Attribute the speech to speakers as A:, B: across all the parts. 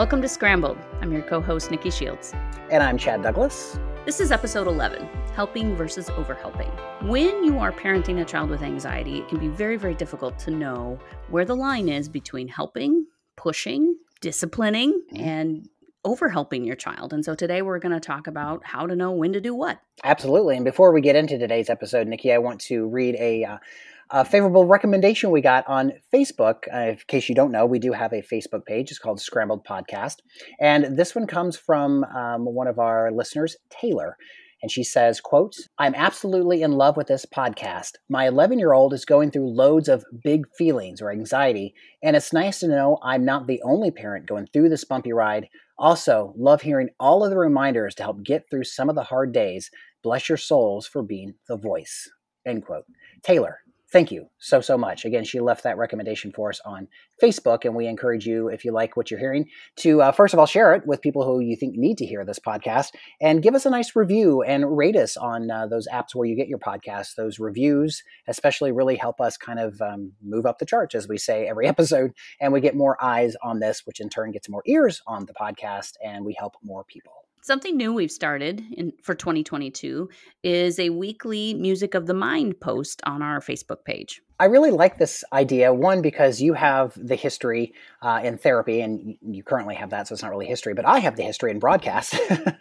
A: Welcome to Scrambled. I'm your co host, Nikki Shields.
B: And I'm Chad Douglas.
A: This is episode 11 Helping versus Overhelping. When you are parenting a child with anxiety, it can be very, very difficult to know where the line is between helping, pushing, disciplining, and overhelping your child. And so today we're going to talk about how to know when to do what.
B: Absolutely. And before we get into today's episode, Nikki, I want to read a. Uh, a favorable recommendation we got on Facebook. Uh, in case you don't know, we do have a Facebook page. It's called Scrambled Podcast. And this one comes from um, one of our listeners, Taylor. And she says, quote, I'm absolutely in love with this podcast. My 11 year old is going through loads of big feelings or anxiety, and it's nice to know I'm not the only parent going through this bumpy ride. Also, love hearing all of the reminders to help get through some of the hard days. Bless your souls for being the voice. End quote. Taylor, thank you so so much. Again she left that recommendation for us on facebook and we encourage you if you like what you're hearing to uh, first of all share it with people who you think need to hear this podcast and give us a nice review and rate us on uh, those apps where you get your podcasts. Those reviews especially really help us kind of um, move up the charts as we say every episode and we get more eyes on this which in turn gets more ears on the podcast and we help more people
A: Something new we've started in, for 2022 is a weekly Music of the Mind post on our Facebook page.
B: I really like this idea. One, because you have the history uh, in therapy, and you currently have that, so it's not really history, but I have the history in broadcast.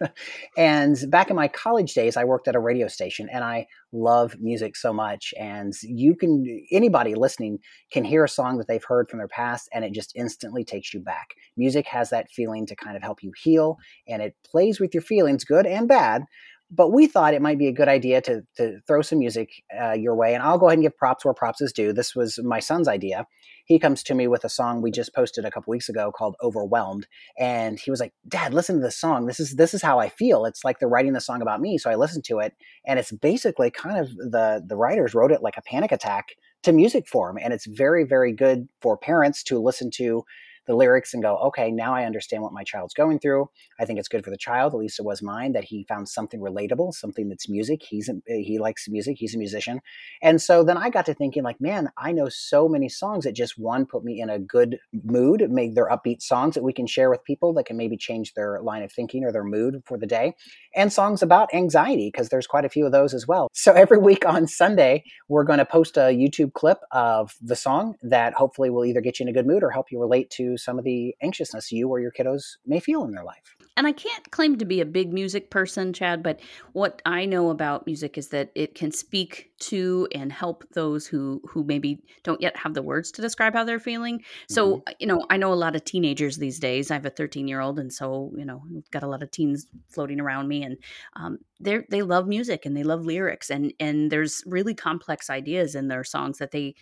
B: and back in my college days, I worked at a radio station, and I love music so much. And you can, anybody listening can hear a song that they've heard from their past, and it just instantly takes you back. Music has that feeling to kind of help you heal, and it plays with your feelings, good and bad but we thought it might be a good idea to, to throw some music uh, your way. And I'll go ahead and give props where props is due. This was my son's idea. He comes to me with a song we just posted a couple weeks ago called "Overwhelmed," and he was like, "Dad, listen to this song. This is this is how I feel. It's like they're writing the song about me." So I listened to it, and it's basically kind of the the writers wrote it like a panic attack to music form, and it's very very good for parents to listen to the lyrics and go, okay, now I understand what my child's going through. I think it's good for the child, at least it was mine, that he found something relatable, something that's music. He's a, he likes music. He's a musician, and so then I got to thinking, like, man, I know so many songs that just one put me in a good mood, make their upbeat songs that we can share with people that can maybe change their line of thinking or their mood for the day, and songs about anxiety because there's quite a few of those as well. So every week on Sunday, we're going to post a YouTube clip of the song that hopefully will either get you in a good mood or help you relate to some of the anxiousness you or your kiddos may feel in their life.
A: And I can't claim to be a big music person, Chad, but what I know about music is that it can speak to and help those who who maybe don't yet have the words to describe how they're feeling. So, mm-hmm. you know, I know a lot of teenagers these days. I have a 13 year old, and so you know, we've got a lot of teens floating around me, and um, they they love music and they love lyrics, and and there's really complex ideas in their songs that they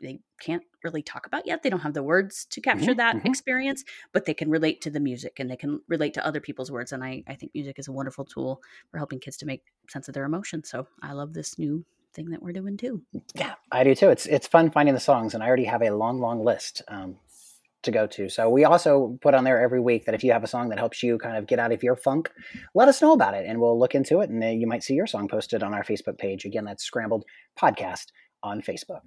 A: they can't really talk about yet. They don't have the words to capture mm-hmm, that mm-hmm. experience, but they can relate to the music and they can relate to other people's words. And I, I think music is a wonderful tool for helping kids to make sense of their emotions. So I love this new thing that we're doing too.
B: Yeah, I do too. It's it's fun finding the songs, and I already have a long, long list. Um, to go to. So we also put on there every week that if you have a song that helps you kind of get out of your funk, let us know about it and we'll look into it and you might see your song posted on our Facebook page. Again, that's Scrambled Podcast on Facebook.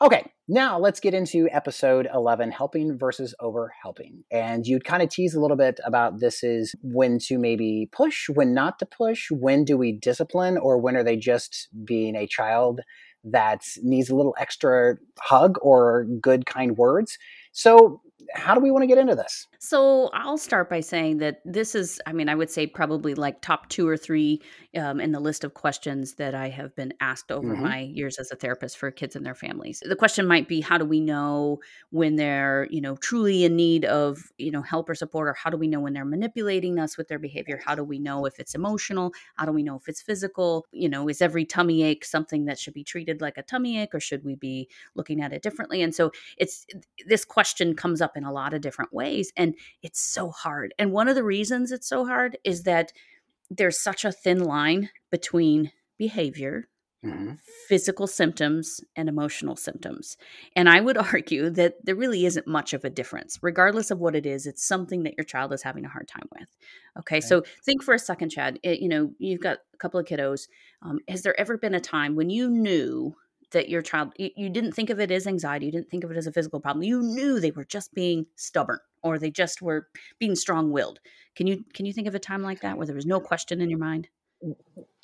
B: Okay, now let's get into episode 11 helping versus over helping. And you'd kind of tease a little bit about this is when to maybe push, when not to push, when do we discipline, or when are they just being a child that needs a little extra hug or good, kind words. So how do we want to get into this?
A: So I'll start by saying that this is, I mean, I would say probably like top two or three um, in the list of questions that I have been asked over mm-hmm. my years as a therapist for kids and their families. The question might be, how do we know when they're, you know, truly in need of, you know, help or support, or how do we know when they're manipulating us with their behavior? How do we know if it's emotional? How do we know if it's physical? You know, is every tummy ache something that should be treated like a tummy ache, or should we be looking at it differently? And so it's this question comes up in a lot of different ways, and it's so hard. And one of the reasons it's so hard is that there's such a thin line between behavior, mm-hmm. physical symptoms, and emotional symptoms. And I would argue that there really isn't much of a difference. Regardless of what it is, it's something that your child is having a hard time with. Okay, so think for a second, Chad. It, you know, you've got a couple of kiddos. Um, has there ever been a time when you knew that your child you, you, didn't think of it as anxiety you didn't think of it as a physical problem you knew they were just being stubborn or they just were being strong-willed. Can you can you think of a time like that where there was no question in your mind?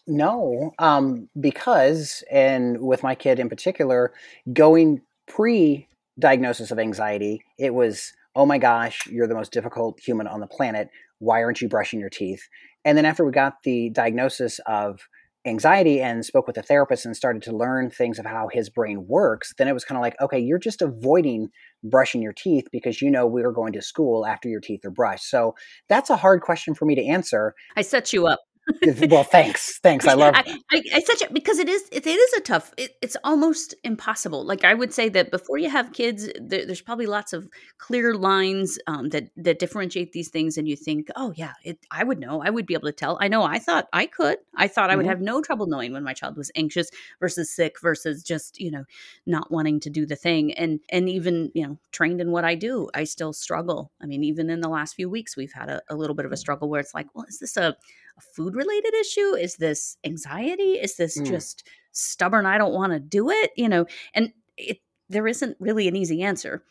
B: No um, because and with my kid in particular going pre diagnosis of anxiety it was oh my gosh you're the most difficult human on the planet. Why aren't you brushing your teeth? And then after we got the diagnosis of anxiety and spoke with a therapist and started to learn things of how his brain works, then it was kind of like, okay, you're just avoiding brushing your teeth because you know we are going to school after your teeth are brushed. So that's a hard question for me to answer.
A: I set you up
B: well, thanks, thanks. I love.
A: I, I, I such a, because it is it, it is a tough. It, it's almost impossible. Like I would say that before you have kids, there, there's probably lots of clear lines um, that that differentiate these things, and you think, oh yeah, it, I would know. I would be able to tell. I know. I thought I could. I thought I would mm-hmm. have no trouble knowing when my child was anxious versus sick versus just you know not wanting to do the thing. And and even you know trained in what I do, I still struggle. I mean, even in the last few weeks, we've had a, a little bit of a struggle where it's like, well, is this a a food related issue? Is this anxiety? Is this mm. just stubborn? I don't want to do it, you know? And it, there isn't really an easy answer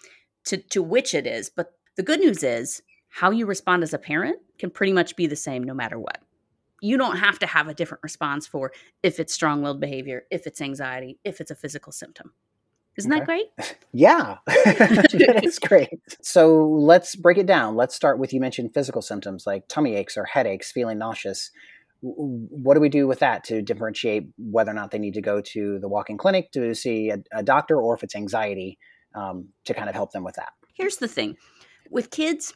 A: to, to which it is. But the good news is how you respond as a parent can pretty much be the same no matter what. You don't have to have a different response for if it's strong willed behavior, if it's anxiety, if it's a physical symptom. Isn't okay. that great?
B: Yeah, that is great. So let's break it down. Let's start with you mentioned physical symptoms like tummy aches or headaches, feeling nauseous. What do we do with that to differentiate whether or not they need to go to the walk in clinic to see a, a, doctor or if it's anxiety um, to kind of help them with that?
A: Here's the thing with kids,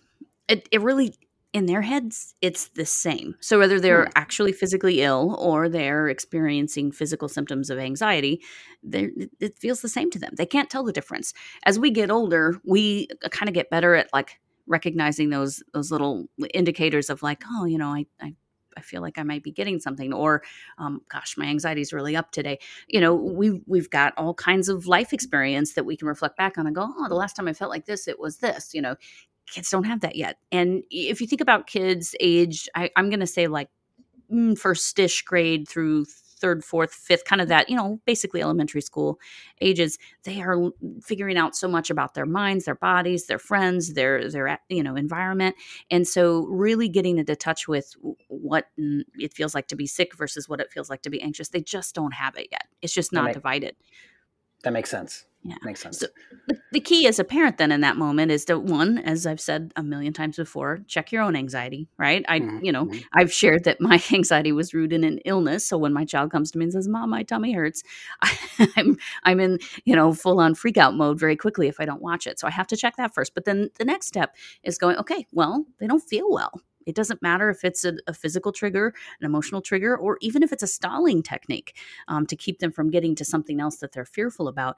A: it, it really in their heads, it's the same. So whether they're actually physically ill or they're experiencing physical symptoms of anxiety, it feels the same to them. They can't tell the difference. As we get older, we uh, kind of get better at like recognizing those those little indicators of like, oh, you know, I, I I feel like I might be getting something, or um, gosh, my anxiety is really up today. You know, we've we've got all kinds of life experience that we can reflect back on and go, oh, the last time I felt like this, it was this. You know, kids don't have that yet. And if you think about kids age, I, am going to say like mm, first-ish grade through third, fourth, fifth, kind of that, you know, basically elementary school ages, they are figuring out so much about their minds, their bodies, their friends, their their you know environment, and so really getting into touch with what it feels like to be sick versus what it feels like to be anxious. They just don't have it yet. It's just not divided.
B: That makes sense. Yeah. Makes sense. So
A: the key as a parent then in that moment is to one, as I've said a million times before, check your own anxiety, right? I, mm-hmm. you know, mm-hmm. I've shared that my anxiety was rooted in an illness. So when my child comes to me and says, Mom, my tummy hurts, I, I'm, I'm in, you know, full on freak out mode very quickly if I don't watch it. So I have to check that first. But then the next step is going, okay, well, they don't feel well. It doesn't matter if it's a, a, physical trigger, an emotional trigger, or even if it's a stalling technique um, to keep them from getting to something else that they're fearful about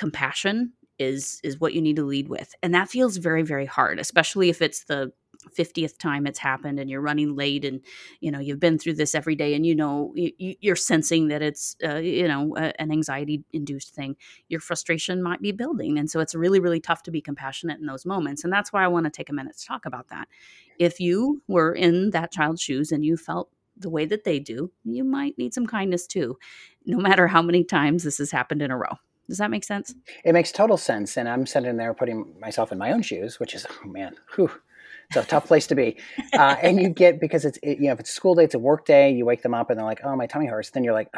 A: compassion is is what you need to lead with and that feels very very hard especially if it's the 50th time it's happened and you're running late and you know you've been through this every day and you know you, are sensing that it's uh, you know an anxiety induced thing your frustration might be building and so it's really really tough to be compassionate in those moments and that's why i want to take a minute to talk about that. If you were in that child's shoes and you felt the way that they do you might need some kindness too no matter how many times this has happened in a row does that make sense?
B: It makes total sense. And I'm sitting there putting myself in my own shoes, which is, oh man, whew, It's a tough place to be. Uh, and you get because it's it, you know if it's a school day, it's a work day. You wake them up and they're like, "Oh, my tummy hurts." Then you're like,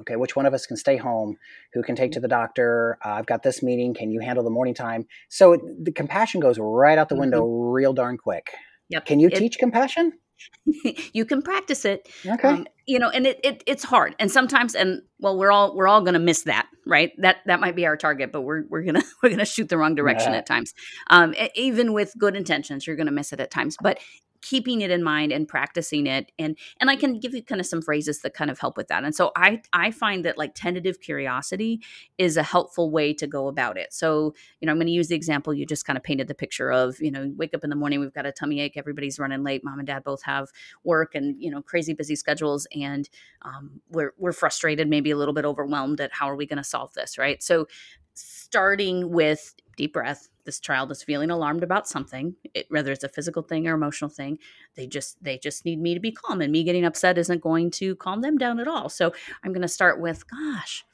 B: "Okay, which one of us can stay home? Who can take to the doctor? Uh, I've got this meeting. Can you handle the morning time?" So it, the compassion goes right out the window mm-hmm. real darn quick.
A: Yep.
B: Can you it, teach compassion?
A: you can practice it.
B: Okay. Um,
A: you know, and it, it it's hard, and sometimes, and well, we're all we're all going to miss that, right? That that might be our target, but we're we're gonna we're gonna shoot the wrong direction yeah. at times. Um, even with good intentions, you're going to miss it at times. But keeping it in mind and practicing it and and I can give you kind of some phrases that kind of help with that. And so I I find that like tentative curiosity is a helpful way to go about it. So, you know, I'm going to use the example you just kind of painted the picture of, you know, wake up in the morning, we've got a tummy ache, everybody's running late, mom and dad both have work and, you know, crazy busy schedules and um, we're we're frustrated, maybe a little bit overwhelmed at how are we going to solve this, right? So starting with deep breath this child is feeling alarmed about something it, whether it's a physical thing or emotional thing they just they just need me to be calm and me getting upset isn't going to calm them down at all. So i'm going to start with gosh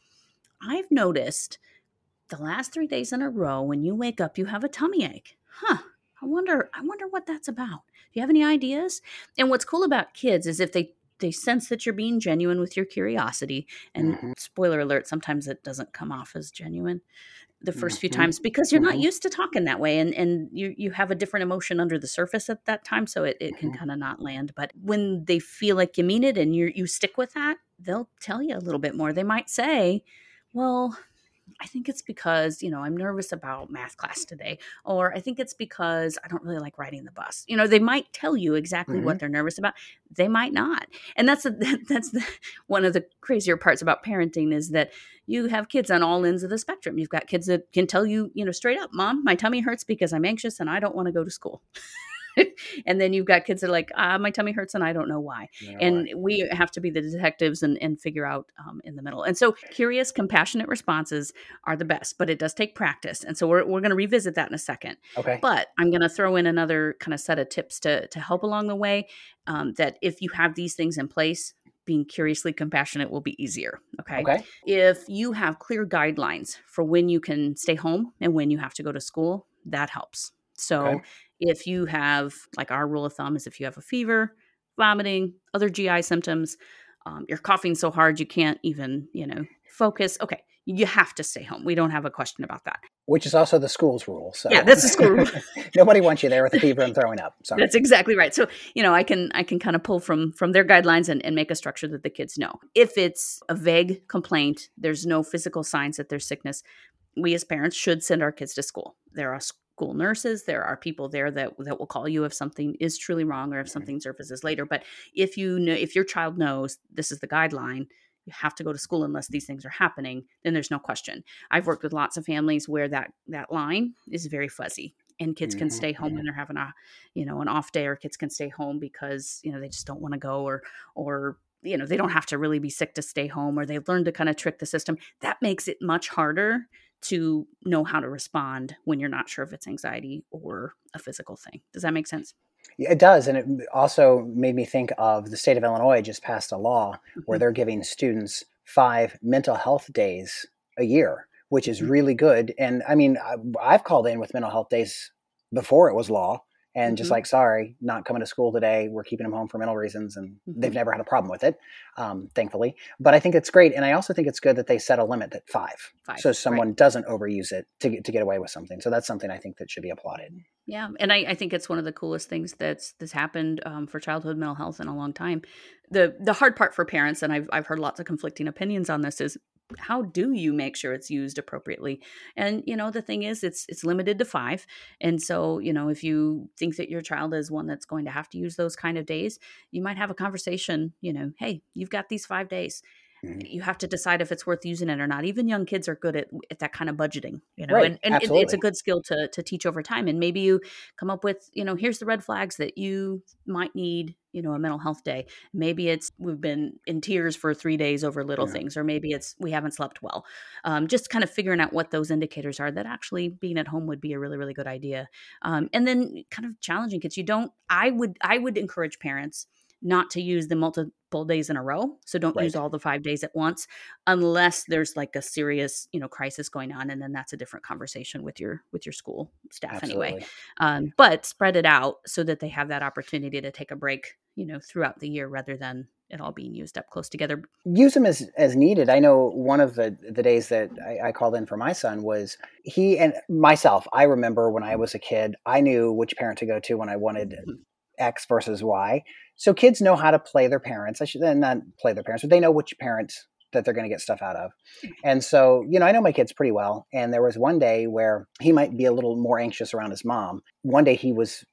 A: i've noticed the last three days in a row when you wake up you have a tummy ache. Huh i wonder i wonder what that's about. Do you have any ideas? And what's cool about kids is if they they sense that you're being genuine with your curiosity and mm-hmm. spoiler alert sometimes it doesn't come off as genuine the 1st mm-hmm. few times because you're mm-hmm. not used to talking that way and and you you have a different emotion under the surface at that time so it, it can mm-hmm. kind of not land but when they feel like you mean it and you you stick with that they'll tell you a little bit more they might say well I think it's because, you know, I'm nervous about math class today, or I think it's because I don't really like riding the bus. You know, they might tell you exactly mm-hmm. what they're nervous about. They might not. And that's a, that's the, one of the crazier parts about parenting is that you have kids on all ends of the spectrum. You've got kids that can tell you, you know, straight up, "Mom, my tummy hurts because I'm anxious and I don't want to go to school." and then you've got kids that are like, ah, my tummy hurts and I don't know why. and we have to be the detectives and, and figure out um, in the middle. And so curious, compassionate responses are the best, but it does take practice. And so we're, we're going to revisit that in a second.
B: Okay.
A: But I'm going to throw in another kind of set of tips to, to help along the way um, that if you have these things in place, being curiously compassionate will be easier. Okay?
B: okay.
A: If you have clear guidelines for when you can stay home and when you have to go to school, that helps. So okay if you have like our rule of thumb is if you have a fever vomiting other gi symptoms um, you're coughing so hard you can't even you know focus okay you have to stay home we don't have a question about that.
B: Which is also the school's rule so
A: yeah that's the school rule.
B: nobody wants you there with a fever and throwing up Sorry.
A: that's exactly right so you know i can i can kind of pull from from their guidelines and, and make a structure that the kids know. If it's a vague complaint there's no physical signs that there's sickness we as parents should send our kids to school. There are school nurses there are people there that that will call you if something is truly wrong or if something surfaces later but if you know if your child knows this is the guideline you have to go to school unless these things are happening then there's no question. I've worked with lots of families where that that line is very fuzzy and kids can mm-hmm. stay home when they're having a you know an off day or kids can stay home because you know they just don't want to go or or you know they don't have to really be sick to stay home or they've learned to kind of trick the system. That makes it much harder to know how to respond when you're not sure if it's anxiety or a physical thing. Does that make sense?
B: Yeah, it does. And it also made me think of the state of Illinois just passed a law mm-hmm. where they're giving students five mental health days a year, which is mm-hmm. really good. And I mean, I've called in with mental health days before it was law and mm-hmm. just like sorry not coming to school today we're keeping them home for mental reasons and mm-hmm. they've never had a problem with it um, thankfully but i think it's great and i also think it's good that they set a limit at five, five so someone right. doesn't overuse it to get, to get away with something so that's something i think that should be applauded
A: yeah and i, I think it's one of the coolest things that's that's happened um, for childhood mental health in a long time the the hard part for parents and I've, I've heard lots of conflicting opinions on this is how do you make sure it's used appropriately? And you know the thing is it's it's limited to five. And so you know if you think that your child is one that's going to have to use those kind of days you might have a conversation you know hey you've got these five days mm-hmm. you have to decide if it's worth using it or not. Even young kids are good at, at that kind of budgeting, you know,
B: right.
A: and, and it, it's a good skill to, to teach over time. And maybe you come up with, you know, here's the red flags that you might need, you know, a mental health day. Maybe it's we've been in tears for three days over little yeah. things, or maybe it's we haven't slept well. Um, just kind of figuring out what those indicators are that actually being at home would be a really, really good idea. Um, and then kind of challenging kids. You don't, I would, I would encourage parents not to use the multiple days in a row. So don't
B: Right.
A: use all the five days at once unless there's like a serious, you know, crisis going on. And then that's a different conversation with your with your school staff anyway.
B: Absolutely.
A: Um, but spread it out so that they have that opportunity to take a break, you know, throughout the year rather than it all being used up close together.
B: use them as as needed. I know one of the the days that I, I called in for my son was he and myself. I remember when I was a kid, I knew which parent to go to when I wanted X versus Y. So kids know how to play their parents. I should then not play their parents, but they know which parents that they're going to get stuff out of. And so, you know, I know my kids pretty well. And there was one day where he might be a little more anxious around his mom. One day he was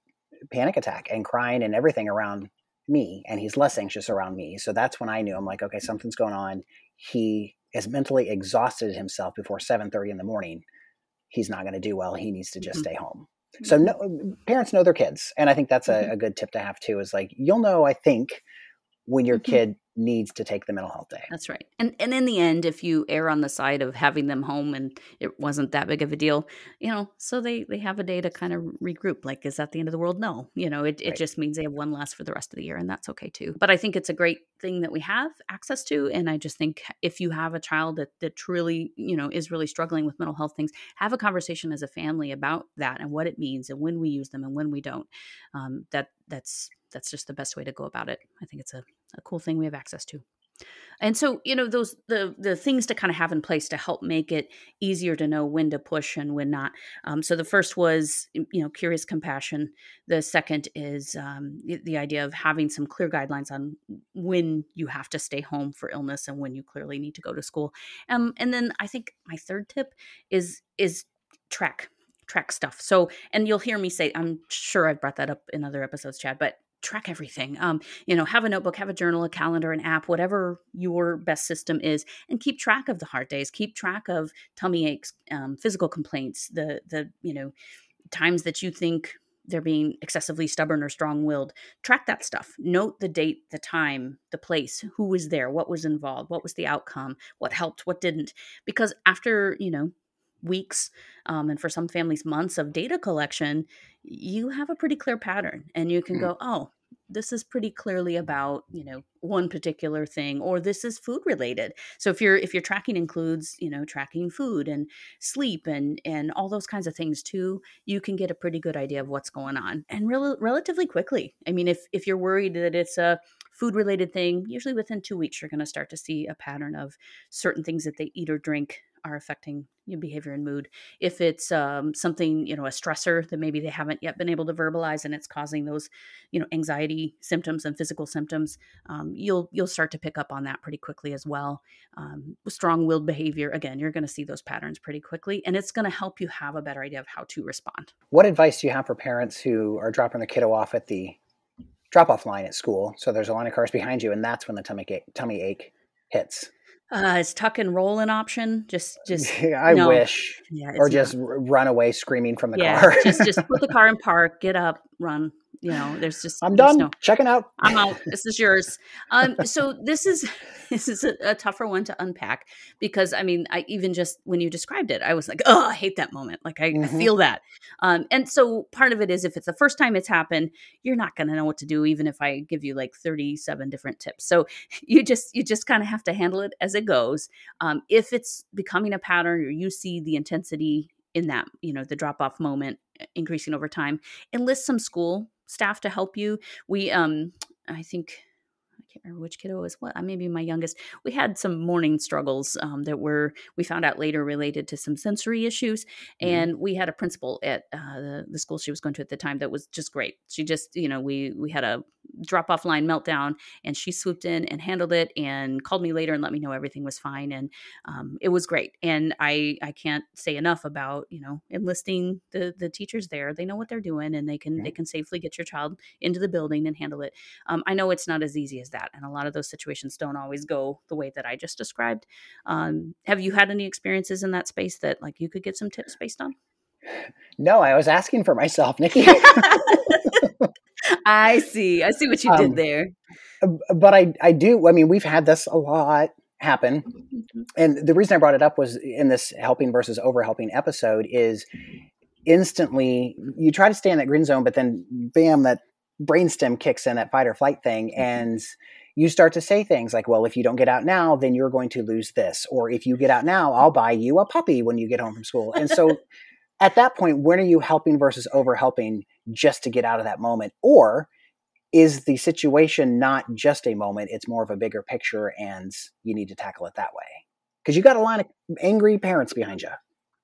B: panic attack and crying and everything around me and he's less anxious around me so that's when i knew i'm like okay something's going on he has mentally exhausted himself before 7.30 in the morning he's not going to do well he needs to just
A: Mhm.
B: stay home so mm-hmm. no, parents know their kids and i think that's a, mm-hmm. a good tip to have too is like you'll know i think when your
A: Mhm.
B: kid needs to take the mental health day
A: That's right. And and in the end, if you err on the side of having them home and it wasn't that big of a deal, you know, so they they have a day to kind of regroup. Like, is that the end of the world? No. You know, it, it
B: Right.
A: just means they have one less for the rest of the year, and that's okay too. But I think it's a great thing that we have access to. And I just think if you have a child that that truly, you know, is really struggling with mental health things, have a conversation as a family about that and what it means and when we use them and when we don't. Um, that that's that's just the best way to go about it. I think it's a, a cool thing we have access to. And so you know those the the things to kind of have in place to help make it easier to know when to push and when not. Um, so the first was you know curious compassion. The second is um, the, the idea of having some clear guidelines on when you have to stay home for illness and when you clearly need to go to school. Um, and then i think my third tip is is track track stuff. So and you'll hear me say i'm sure i've brought that up in other episodes chad but track everything um, you know have a notebook have a journal a calendar an app whatever your best system is and keep track of the hard days. Keep track of tummy aches um, physical complaints the the you know times that you think they're being excessively stubborn or strong-willed. Track that stuff. Note the date the time the place who was there what was involved what was the outcome what helped what didn't. Because after you know weeks um, and for some families months of data collection you have a pretty clear pattern and you can
B: Mm.
A: go oh this is pretty clearly about you know one particular thing or this is food related so if your if your tracking includes you know tracking food and sleep and and all those kinds of things too you can get a pretty good idea of what's going on and rel- relatively quickly i mean if if you're worried that it's a food related thing usually within two weeks you're going to start to see a pattern of certain things that they eat or drink are affecting your behavior and mood. If it's um, something you know a stressor that maybe they haven't yet been able to verbalize and it's causing those you know anxiety symptoms and physical symptoms um, you'll you'll start to pick up on that pretty quickly as well. Um, strong-willed behavior again you're going to see those patterns pretty quickly and it's going to help you have a better idea of how to respond.
B: What advice do you have for parents who are dropping their kiddo off at the drop off line at school? So there's a line of cars behind you and that's when the tummy tummy ache hits
A: uh, is tuck and roll an option just just
B: i
A: no.
B: wish
A: yeah
B: or
A: it's
B: just r- run away screaming from the
A: yeah
B: car
A: just just put the car in park get up run you know there's just
B: i'm
A: there's
B: done
A: no
B: checking out
A: I'm out. This is yours. Um, so this is this is a, a tougher one to unpack because I mean, I even just when you described it, I was like, oh, I hate that moment. Like I, I
B: Mhm.
A: feel that. Um, and so part of it is if it's the first time it's happened, you're not going to know what to do, even if I give you like 37 different tips. So you just you just kind of have to handle it as it goes. Um, if it's becoming a pattern or you see the intensity in that, you know, the drop off moment increasing over time, enlist some school staff to help you. We um I think can't remember which kiddo was. What? Maybe my youngest. We had some morning struggles um, that were we found out later related to some sensory issues,
B: Mhm.
A: and we had a principal at uh, the, the school she was going to at the time that was just great. She just you know we we had a drop off line meltdown, and she swooped in and handled it, and called me later and let me know everything was fine, and um, it was great. And I I can't say enough about you know enlisting the the teachers there. They know what they're doing, and they can
B: Yeah.
A: they can safely get your child into the building and handle it um, I know it's not as easy as that, and a lot of those situations don't always go the way that I just described. Um, have you had any experiences in that space that like you could get some tips based on?
B: no i was asking for myself nikki
A: I see. I see what you
B: Um,
A: did there.
B: but i i do i mean we've had this a lot happen
A: Mhm.
B: and the reason I brought it up was in this helping versus over helping episode is instantly you try to stay in that green zone, but then bam, that brainstem kicks in that fight or flight thing
A: Mm-hmm.
B: and you start to say things like well if you don't get out now then you're going to lose this or if you get out now i'll buy you a puppy when you get home from school. And so at that point when are you helping versus over helping just to get out of that moment? Or is the situation not just a moment it's more of a bigger picture and you need to tackle it that way? Because you got a line of angry parents behind you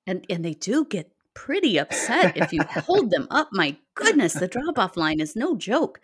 A: And and they do get pretty upset if you hold them up. My goodness, the drop off line is no joke.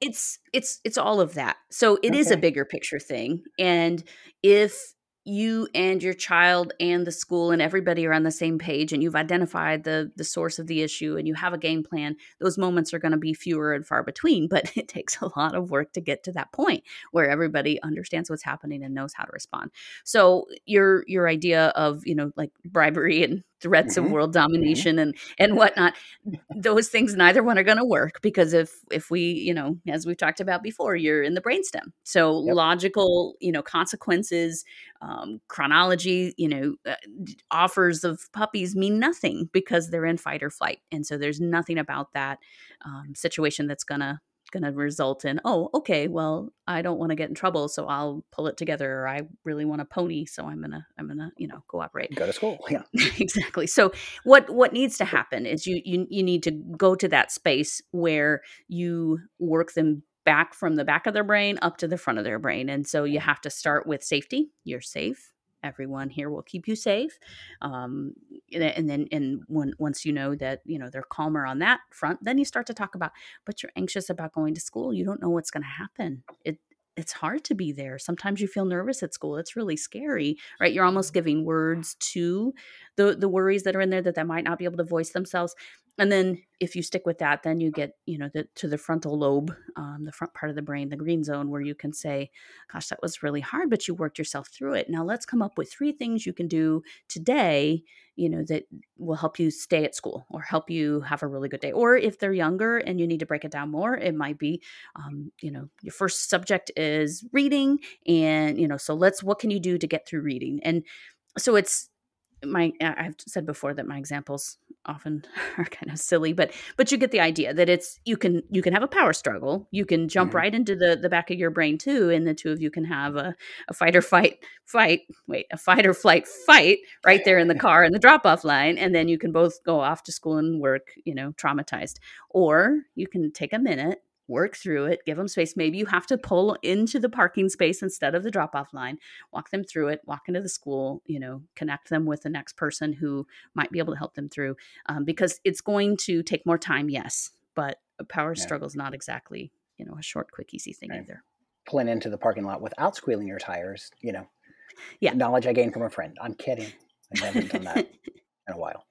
A: It's it's it's all of that. So it is a bigger picture thing. And if you and your child and the school and everybody are on the same page and you've identified the the source of the issue and you have a game plan those moments are going to be fewer and far between but it takes a lot of work to get to that point where everybody understands what's happening and knows how to respond so your your idea of you know like bribery and threats
B: Mhm.
A: of world domination and and whatnot those things neither one are going to work because if if we you know as we've talked about before you're in the brainstem so
B: Yep.
A: logical you know consequences um, chronology you know uh, offers of puppies mean nothing because they're in fight or flight and so there's nothing about that um, situation that's gonna gonna result in oh okay well i don't want to get in trouble so i'll pull it together or i really want a pony so i'm gonna i'm gonna you know cooperate.
B: Go to school yeah.
A: Exactly so what what needs to happen is you you you need to go to that space where you work them back from the back of their brain up to the front of their brain and so you mm. have to start with safety you're safe everyone here will keep you safe um, and then- and when once you know that you know they're calmer on that front then you start to talk about but you're anxious about going to school. You don't know what's going to happen. It it's hard to be there. Sometimes you feel nervous at school. It's really scary right? You're almost giving words to the the worries that are in there that they might not be able to voice themselves and then if you stick with that then you get you know the, to the frontal lobe um, the front part of the brain the green zone where you can say gosh that was really hard but you worked yourself through it. Now let's come up with three things you can do today you know that will help you stay at school or help you have a really good day. Or if they're younger and you need to break it down more it might be um, you know your first subject is reading and you know so let's what can you do to get through reading? And so it's my I- i've said before that my examples often are kind of silly but but you get the idea that it's you can you can have a power struggle you can jump
B: Mhm.
A: right into the the back of your brain too and the two of you can have a, a fight or fight fight wait a fight or flight fight right there in the car in the drop off line and then you can both go off to school and work you know traumatized or you can take a minute work through it give them space maybe you have to pull into the parking space instead of the drop off line walk them through it walk into the school you know connect them with the next person who might be able to help them through um, because it's going to take more time yes but a power
B: Yeah.
A: struggle is not exactly you know a short quick easy thing
B: Right.
A: either
B: pulling into the parking lot without squealing your tires you know
A: Yeah.
B: knowledge i gained from a friend i'm kidding i haven't done that in a while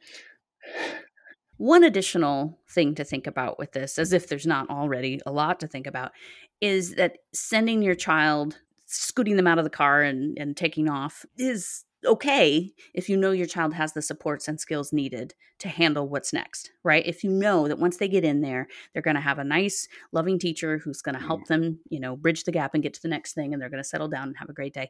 A: One additional thing to think about with this, as if there's not already a lot to think about, is that sending your child, scooting them out of the car and, and taking off is okay if you know your child has the supports and skills needed to handle what's next, right? If you know that once they get in there, they're going to have a nice, loving teacher who's going to help them, you know, bridge the gap and get to the next thing and they're going to settle down and have a great day.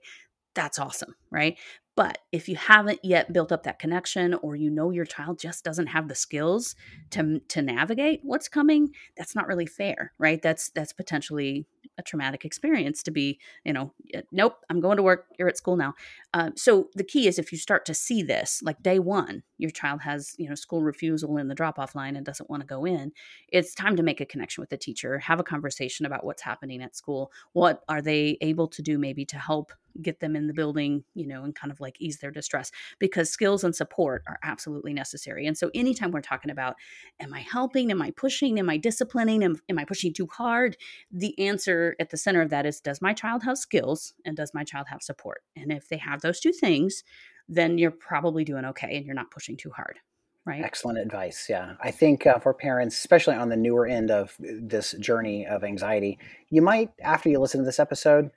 A: That's awesome, right? But if you haven't yet built up that connection or you know your child just doesn't have the skills to to navigate what's coming, that's not really fair, right? That's that's potentially a traumatic experience to be, you know, "Uh, nope, I'm going to work. You're at school now. Um, so the key is if you start to see this, like day one, your child has, you know, school refusal in the drop off line and doesn't want to go in. It's time to make a connection with the teacher, have a conversation about what's happening at school. What are they able to do maybe to help get them in the building, you know, and kind of like ease their distress because skills and support are absolutely necessary. And so anytime we're talking about, am I helping? Am I pushing? Am I disciplining? Am, am I pushing too hard? The answer at the center of that is, does my child have skills and does my child have support? And if they have those two things, then you're probably doing okay and you're not pushing too hard. Right.
B: Excellent advice. Yeah. I think uh, for parents, especially on the newer end of this journey of anxiety, you might, after you listen to this episode,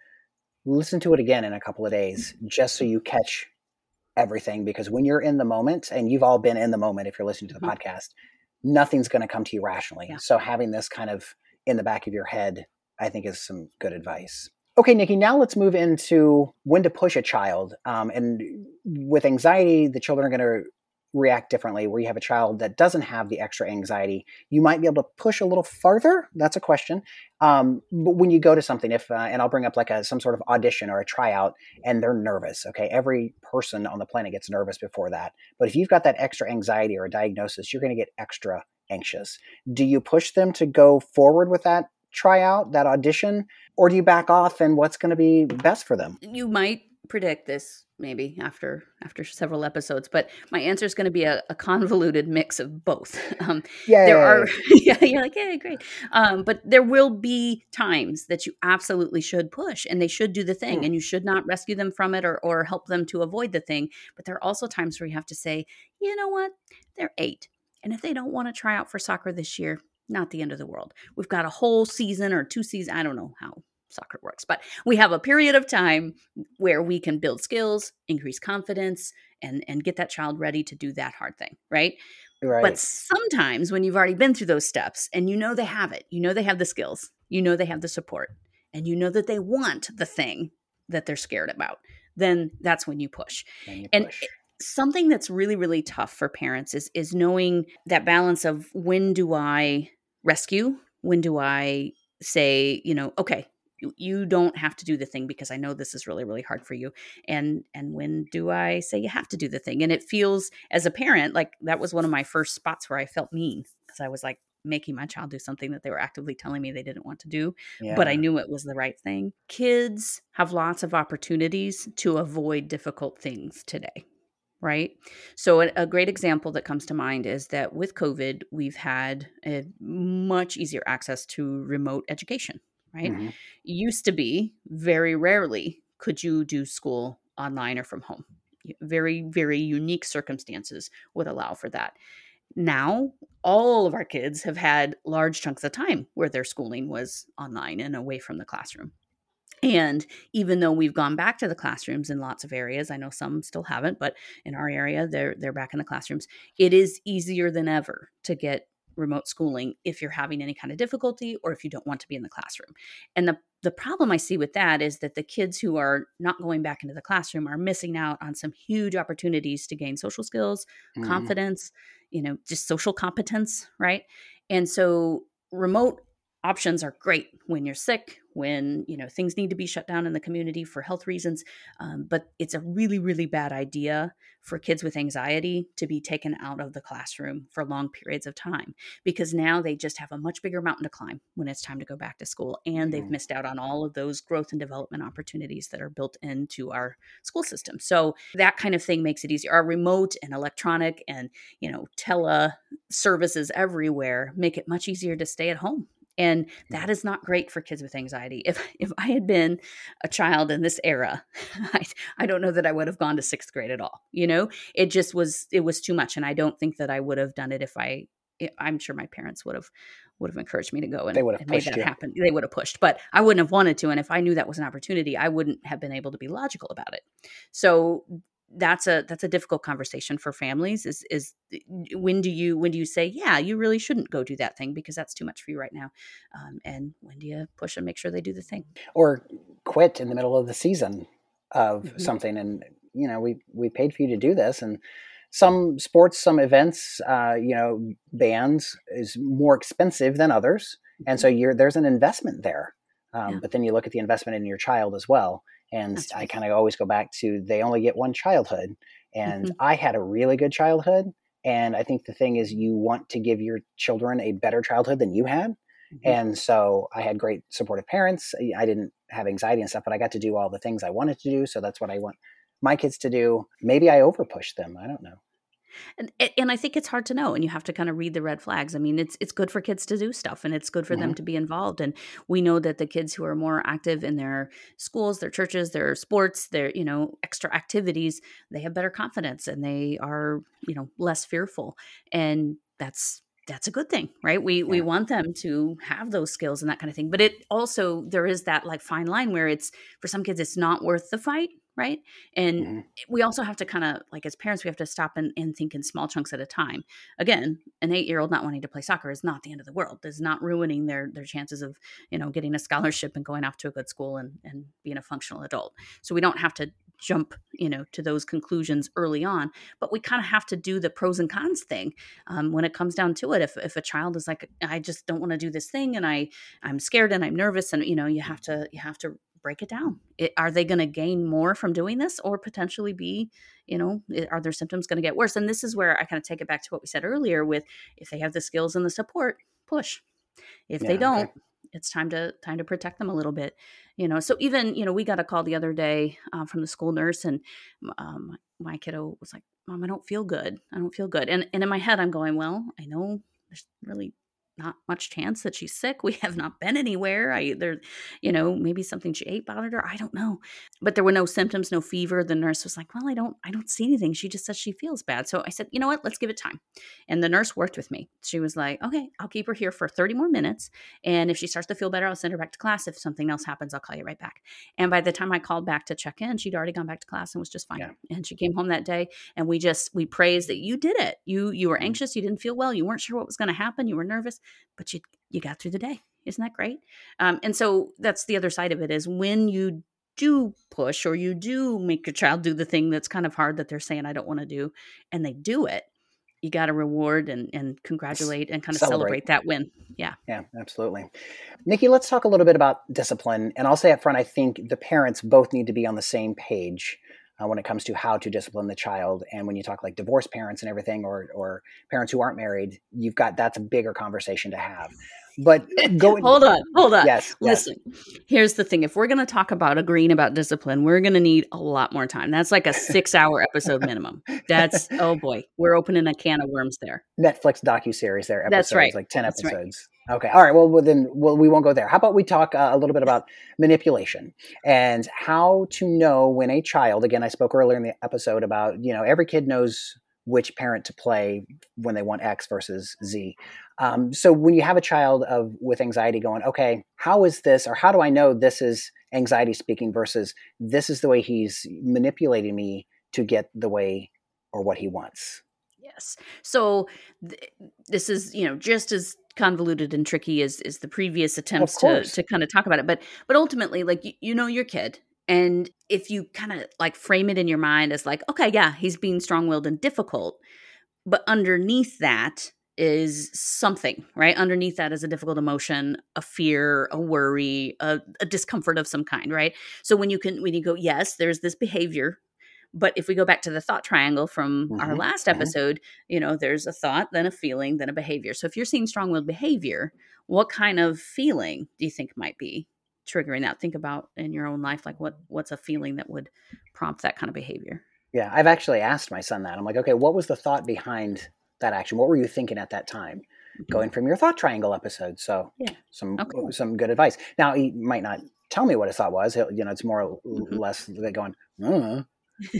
B: listen to it again in a couple of days just so you catch everything. Because when you're in the moment, and you've all been in the moment if you're listening to the
A: Mhm.
B: podcast, nothing's going to come to you rationally.
A: Yeah.
B: So having this kind of in the back of your head, I think is some good advice. Okay, Nikki, now let's move into when to push a child. Um, and with anxiety, the children are going to react differently where you have a child that doesn't have the extra anxiety you might be able to push a little farther that's a question um, but when you go to something if uh, and i'll bring up like a some sort of audition or a tryout and they're nervous okay? Every person on the planet gets nervous before that but if you've got that extra anxiety or a diagnosis you're going to get extra anxious. Do you push them to go forward with that tryout that audition or do you back off and what's going to be best for them?
A: You might predict this maybe after after several episodes but my answer is going to be a, a, convoluted mix of both. Um
B: yeah
A: there are yeah you're like yeah great. Um but there will be times that you absolutely should push and they should do the thing mm. and you should not rescue them from it or or help them to avoid the thing but there are also times where you have to say you know what? They're eight and if they don't want to try out for soccer this year not the end of the world. We've got a whole season or two seasons i don't know how soccer works, but we have a period of time where we can build skills, increase confidence, and and get that child ready to do that hard thing, right?
B: Right.
A: But sometimes when you've already been through those steps and you know they have it, you know they have the skills, you know they have the support, and you know that they want the thing that they're scared about, then that's when you push.
B: You
A: and
B: push.
A: something that's really really tough for parents is is knowing that balance of when do I rescue, when do I say, you know, okay, you don't have to do the thing because i know this is really really hard for you and and when do i say you have to do the thing and it feels as a parent like that was one of my first spots where i felt mean because i was like making my child do something that they were actively telling me they didn't want to do
B: yeah.
A: but i knew it was the right thing kids have lots of opportunities to avoid difficult things today right? So, a, a, great example that comes to mind is that with COVID, we've had a much easier access to remote education, right? Mm-hmm. Used to be very rarely could you do school online or from home. Very, very unique circumstances would allow for that. Now, all of our kids have had large chunks of time where their schooling was online and away from the classroom. And even though we've gone back to the classrooms in lots of areas, I know some still haven't, but in our area, they're they're back in the classrooms. It is easier than ever to get remote schooling if you're having any kind of difficulty or if you don't want to be in the classroom. And the the problem I see with that is that the kids who are not going back into the classroom are missing out on some huge opportunities to gain social skills, mm. confidence, you know, just social competence, right? And so remote options are great when you're sick when you know things need to be shut down in the community for health reasons um, but it's a really really bad idea for kids with anxiety to be taken out of the classroom for long periods of time because now they just have a much bigger mountain to climb when it's time to go back to school and they've missed out on all of those growth and development opportunities that are built into our school system. So that kind of thing makes it easier. Our remote and electronic and you know tele services everywhere make it much easier to stay at home and that is not great for kids with anxiety. If if i had been a child in this era I, I don't know that i would have gone to sixth grade at all you know? It just was it was too much and i don't think that i would have done it if i eh, i'm sure my parents would have would have encouraged me to go and,
B: they would have
A: made that
B: you.
A: happen. They would have pushed but i wouldn't have wanted to and if i knew that was an opportunity i wouldn't have been able to be logical about it. So that's a that's a difficult conversation for families is is when do you when do you say yeah you really shouldn't go do that thing because that's too much for you right now um, and when do you push and make sure they do the thing
B: or quit in the middle of the season of mm-hmm. something and you know we we paid for you to do this and some sports some events uh, you know bands is more expensive than others and so mm-hmm. you're there's an investment there um, yeah. but then you look at the investment in your child as well and That's I kind of always go back to they only get one childhood. And mm-hmm. I had a really good childhood. And I think the thing is, you want to give your children a better childhood than you had. Mm-hmm. And so I had great supportive parents. I didn't have anxiety and stuff, but I got to do all the things I wanted to do. So that's what I want my kids to do. Maybe I overpushed them. I don't know
A: and and I think it's hard to know, and you have to kind of read the red flags. I mean, it's it's good for kids to do stuff, and it's good for them to be involved. And we know that the kids who are more active in their schools, their churches, their sports, their you know extra activities, they have better confidence, and they are you know less fearful, and that's that's a good thing right we yeah. we want them to have those skills and that kind of thing but it also there is that like fine line where it's for some kids it's not worth the fight right? And mm-hmm. we also have to kind of like as parents we have to stop and, and think in small chunks at a time. Again an eight year old not wanting to play soccer is not the end of the world is not ruining their their chances of you know getting a scholarship and going off to a good school and and being a functional adult. So we don't have to jump you know to those conclusions early on but we kind of have to do the pros and cons thing um, when it comes down to it. If, if a child is like i just don't want to do this thing and i i'm scared and i'm nervous and you know you have to you have to break it down. It, are they going to gain more from doing this or potentially be you know are their symptoms going to get worse? And this is where i kind of take it back to what we said earlier with if they have the skills and the support push. If
B: Yeah,
A: they don't
B: okay.
A: it's time to time to protect them a little bit you know? So even you know we got a call the other day uh, from the school nurse and um, my kiddo was like mom i don't feel good. I don't feel good. And, and in my head i'm going well i know there's really not much chance that she's sick. We have not been anywhere. I there you know maybe something she ate bothered her. I don't know. But there were no symptoms no fever. The nurse was like well i don't i don't see anything. She just says she feels bad. So i said you know what? Let's give it time. And the nurse worked with me. She was like okay i'll keep her here for 30 more minutes. And if she starts to feel better i'll send her back to class. If something else happens i'll call you right back. And by the time i called back to check in she'd already gone back to class and was just fine.
B: Yeah.
A: and she came home that day and we just we praised that you did it. You you were
B: Mhm.
A: anxious. You didn't feel well. You weren't sure what was going to happen. You were nervous but you you got through the day isn't that great um, and so that's the other side of it is when you do push or you do make your child do the thing that's kind of hard that they're saying i don't want to do and they do it you got to reward and, and congratulate and kind of
B: Celebrate.
A: celebrate that win yeah
B: Yeah, absolutely. Nikki, let's talk a little bit about discipline. And I'll say up front, I think the parents both need to be on the same page uh, when it comes to how to discipline the child. And when you talk like divorced parents and everything, or or parents who aren't married, you've got that's a bigger conversation to have. But going,
A: hold on hold on
B: yes, yes,
A: Listen, here's the thing. If we're going to talk about agreeing about discipline, we're going to need a lot more time. That's like a six hour episode minimum. That's, oh boy, we're opening a can of worms there.
B: Netflix docu series. There, episodes,
A: That's right.
B: like ten
A: That's right.
B: Okay, all right. Well, well, then, well, we won't go there. How about we talk uh, a little bit about manipulation and how to know when a child. Again, I spoke earlier in the episode about you know every kid knows which parent to play when they want X versus Z. Um, so when you have a child of with anxiety going, okay, how is this, or how do I know this is anxiety speaking versus this is the way he's manipulating me to get the way or what he wants?
A: Yes. So th- this is, you know, just as convoluted and tricky as, as the previous attempts to, to kind of talk about it. But, but ultimately, like, you, you know, your kid. And if you kind of like frame it in your mind as like, okay, yeah, he's being strong willed and difficult. But underneath that is something, right? Underneath that is a difficult emotion, a fear, a worry, a, a discomfort of some kind, right? So when you can, when you go, yes, there's this behavior. But if we go back to the thought triangle from our
B: Mhm,
A: last
B: mhm.
A: episode, you know, there's a thought, then a feeling, then a behavior. So if you're seeing strong willed behavior, what kind of feeling do you think might be triggering that? Think about in your own life, like what what's a feeling that would prompt that kind of behavior?
B: Yeah, I've actually asked my son that. I'm like, okay, what was the thought behind that action? What were you thinking at that time? Going from your thought triangle episode. So,
A: Yeah.
B: some
A: cool.
B: some good advice. Now he might not tell me what his thought was. He'll, you know, it's more or
A: Mhm.
B: less like going. Uh.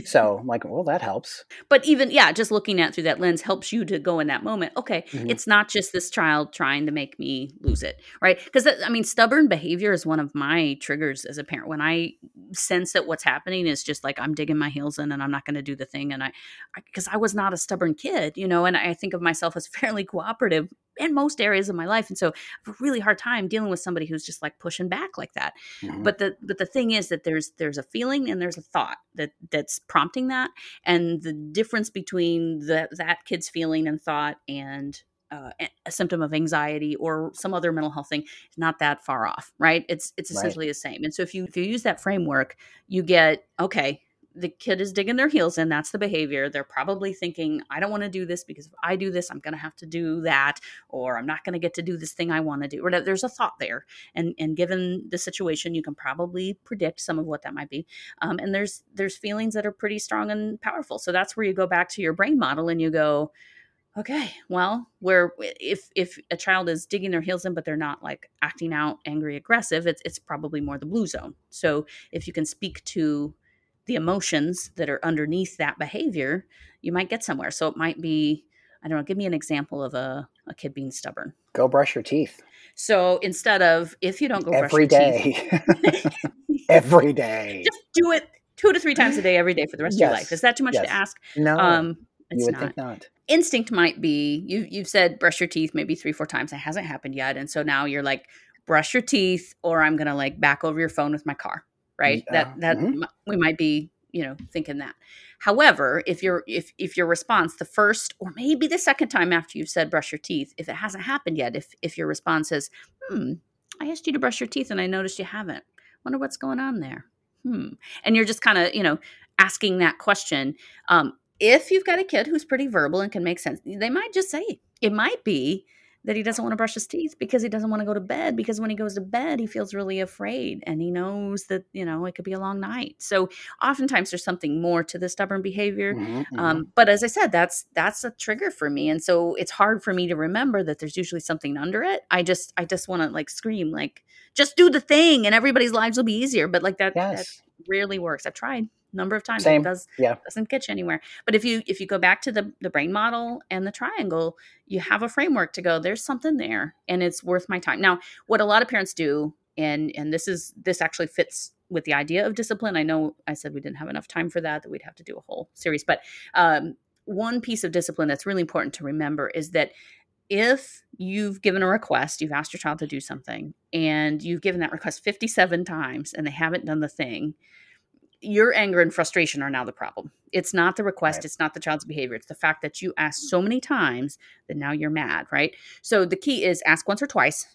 B: So I'm like, well, that helps.
A: But even yeah, just looking at through that lens helps you to go in that moment. Okay,
B: Mhm.
A: it's not just this child trying to make me lose it, right? Because I mean, stubborn behavior is one of my triggers as a parent. When I sense that what's happening is just like I'm digging my heels in and I'm not going to do the thing, and I because I, was not a stubborn kid, you know, and I think of myself as fairly cooperative in most areas of my life, and so I have a really hard time dealing with somebody who's just like pushing back like that
B: Mhm.
A: but the but the thing is that there's there's a feeling and there's a thought that that's prompting that and the difference between the, that kid's feeling and thought and uh, a- symptom of anxiety or some other mental health thing is not that far off right it's it's
B: Right.
A: essentially the same and so if you if you use that framework you get okay the kid is digging their heels in that's the behavior. They're probably thinking i don't want to do this because if i do this i'm going to have to do that or i'm not going to get to do this thing i want to do there's a thought there. And and given the situation you can probably predict some of what that might be. Um, and there's there's feelings that are pretty strong and powerful. So that's where you go back to your brain model and you go okay well where if if a child is digging their heels in but they're not like acting out angry aggressive it's it's probably more the blue zone. So if you can speak to the emotions that are underneath that behavior you might get somewhere so it might be i don't know give me an example of a, a kid being stubborn
B: Go brush your teeth
A: so instead of if you don't go
B: every
A: brush your teeth
B: day. every day.
A: just do it two to three times a day every day for the rest of your life. Is that too much
B: Yes.
A: to ask?
B: No,
A: Um, it's
B: you would
A: not.
B: think not.
A: Instinct might be you. You've said brush your teeth maybe three, four times. It hasn't happened yet, and so now you're like brush your teeth, or I'm gonna like back over your phone with my car. Right?
B: Yeah.
A: That that
B: Mhm.
A: we might be you know thinking that however if your if if your response the first or maybe the second time after you've said brush your teeth if it hasn't happened yet if if your response is hmm i asked you to brush your teeth and i noticed you haven't wonder what's going on there hmm and you're just kind of you know asking that question um if you've got a kid who's pretty verbal and can make sense they might just say it might be that he doesn't want to brush his teeth because he doesn't want to go to bed because when he goes to bed he feels really afraid and he knows that you know it could be a long night. So oftentimes there's something more to the stubborn behavior
B: Mhm, mhm.
A: um, but as i said that's that's a trigger for me. And so it's hard for me to remember that there's usually something under it. I just i just want to like scream like just do the thing and everybody's lives will be easier. But like that that rarely works. I've tried number of times
B: Same.
A: it does
B: Yeah.
A: doesn't get you anywhere but if you if you go back to the the brain model and the triangle you have a framework to go there's something there and it's worth my time now what a lot of parents do and and this is this actually fits with the idea of discipline i know i said we didn't have enough time for that that we'd have to do a whole series but um, one piece of discipline that's really important to remember is that if you've given a request you've asked your child to do something and you've given that request 57 times and they haven't done the thing your anger and frustration are now the problem. It's not the request,
B: Right.
A: it's not the child's behavior. It's the fact that you asked so many times that now you're mad, right? So the key is ask once or twice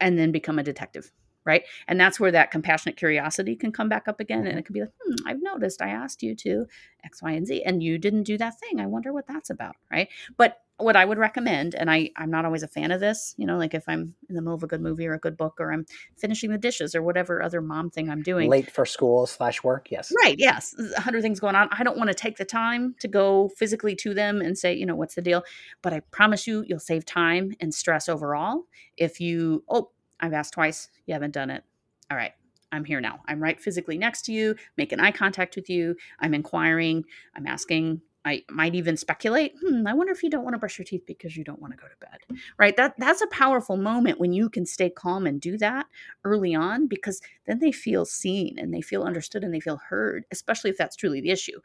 A: and then become a detective, right? And that's where that compassionate curiosity can come back up again. And it can be like, hmm, I've noticed I asked you to X, Y, and Z, and you didn't do that thing. I wonder what that's about, right? But what I would recommend, and I, I'm not always a fan of this, you know, like if I'm in the middle of a good movie or a good book or I'm finishing the dishes or whatever other mom thing I'm doing.
B: Late for school slash work. Yes.
A: Right. Yes. A hundred things going on. I don't want to take the time to go physically to them and say, you know, what's the deal? But I promise you, you'll save time and stress overall if you, oh, I've asked twice. You haven't done it. All right. I'm here now. I'm right physically next to you, making eye contact with you. I'm inquiring. I'm asking. I might even speculate. Hmm, I wonder if you don't want to brush your teeth because you don't want to go to bed. Right? That that's a powerful moment when you can stay calm and do that early on because then they feel seen and they feel understood and they feel heard, especially if that's truly the issue.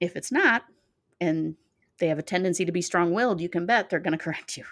A: If it's not, and they have a tendency to be strong-willed, you can bet they're going to correct you,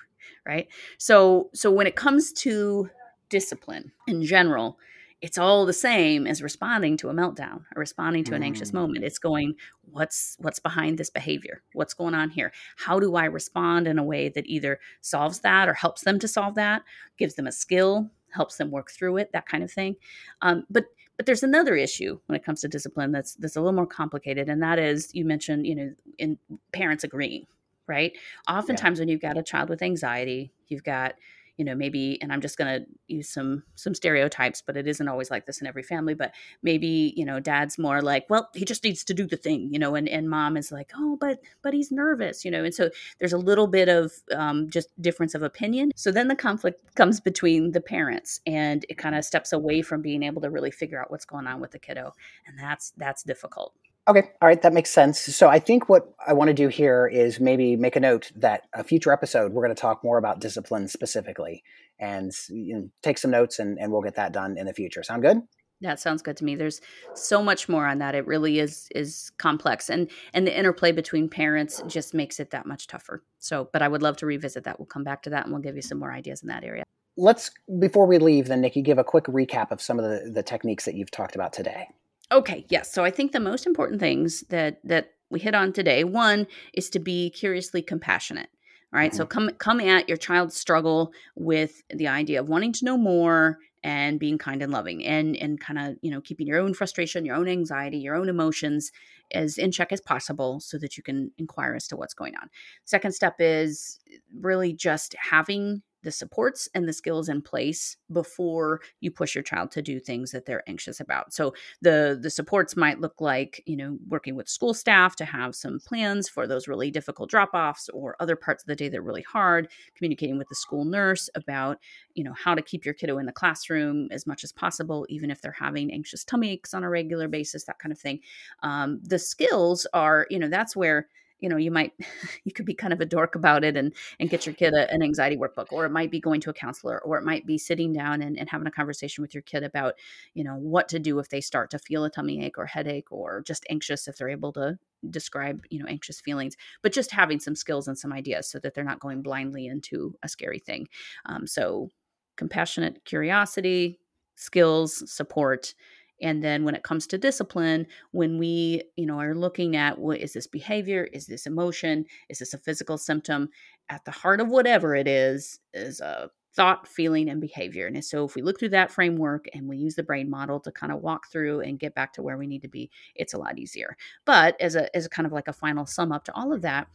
A: right? So so when it comes to discipline in general, it's all the same as responding to a meltdown or responding to an anxious
B: Mm.
A: moment. It's going, what's what's behind this behavior? What's going on here? How do I respond in a way that either solves that or helps them to solve that, gives them a skill, helps them work through it, that kind of thing. Um, but but there's another issue when it comes to discipline that's that's a little more complicated, and that is you mentioned you know in parents agreeing, right? Oftentimes when you've got a child with anxiety, you've got you know maybe and i'm just going to use some some stereotypes but it isn't always like this in every family but maybe you know dad's more like well he just needs to do the thing you know and and mom is like oh but but he's nervous you know and so there's a little bit of um, just difference of opinion. So then the conflict comes between the parents and it kind of steps away from being able to really figure out what's going on with the kiddo and that's that's difficult
B: Okay, all right, that makes sense. So I think what I want to do here is maybe make a note that a future episode we're going to talk more about discipline specifically, and you know, take some notes, and, and we'll get that done in the future. Sound good?
A: That sounds good to me. There's so much more on that. It really is is complex, and and the interplay between parents just makes it that much tougher. So, but I would love to revisit that. We'll come back to that, and we'll give you some more ideas in that area.
B: Let's before we leave, then Nikki, give a quick recap of some of the, the techniques that you've talked about today.
A: Okay, yes. So I think the most important things that that we hit on today, one is to be curiously compassionate. All right? So mm-hmm. come come at your child's struggle with the idea of wanting to know more and being kind and loving and and kind of, you know, keeping your own frustration, your own anxiety, your own emotions as in check as possible so that you can inquire as to what's going on. Second step is really just having the supports and the skills in place before you push your child to do things that they're anxious about. So the the supports might look like you know working with school staff to have some plans for those really difficult drop offs or other parts of the day that are really hard communicating with the school nurse about you know how to keep your kiddo in the classroom as much as possible even if they're having anxious tummy aches on a regular basis that kind of thing um, the skills are you know that's where you know you might you could be kind of a dork about it and and get your kid a, an anxiety workbook or it might be going to a counselor or it might be sitting down and, and having a conversation with your kid about you know what to do if they start to feel a tummy ache or headache or just anxious if they're able to describe you know anxious feelings but just having some skills and some ideas so that they're not going blindly into a scary thing. Um, so compassionate curiosity skills support and then when it comes to discipline when we you know are looking at what is this behavior? Is this emotion? Is this a physical symptom? At the heart of whatever it is is a thought feeling and behavior. And so if we look through that framework and we use the brain model to kind of walk through and get back to where we need to be it's a lot easier. But as a as a kind of like a final sum up to all of that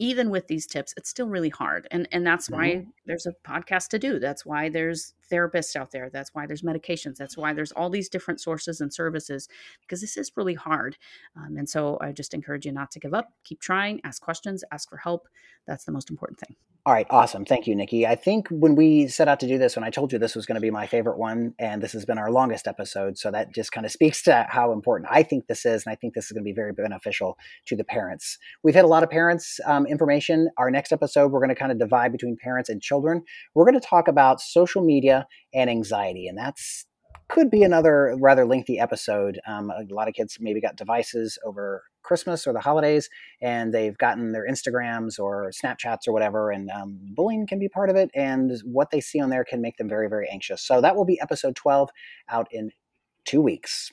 A: even with these tips it's still really hard. And and that's why mm-hmm. there's a podcast to do. That's why there's therapists out there that's why there's medications that's why there's all these different sources and services because this is really hard um, and so i just encourage you not to give up keep trying ask questions ask for help that's the most important thing
B: all right, awesome. Thank you, Nikki. I think when we set out to do this, when I told you this was going to be my favorite one, and this has been our longest episode, so that just kind of speaks to how important I think this is, and I think this is going to be very beneficial to the parents. We've had a lot of parents um, information. Our next episode, we're going to kind of divide between parents and children. We're going to talk about social media and anxiety, and that's could be another rather lengthy episode. Um, a lot of kids maybe got devices over Christmas or the holidays, and they've gotten their Instagrams or Snapchats or whatever, and um, bullying can be part of it, and what they see on there can make them very, very anxious. So that will be episode 12 out in two weeks.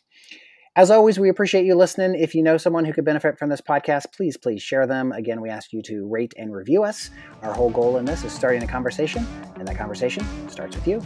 B: As always, we appreciate you listening. If you know someone who could benefit from this podcast, please, please share them. Again, we ask you to rate and review us. Our whole goal in this is starting a conversation, and that conversation starts with you.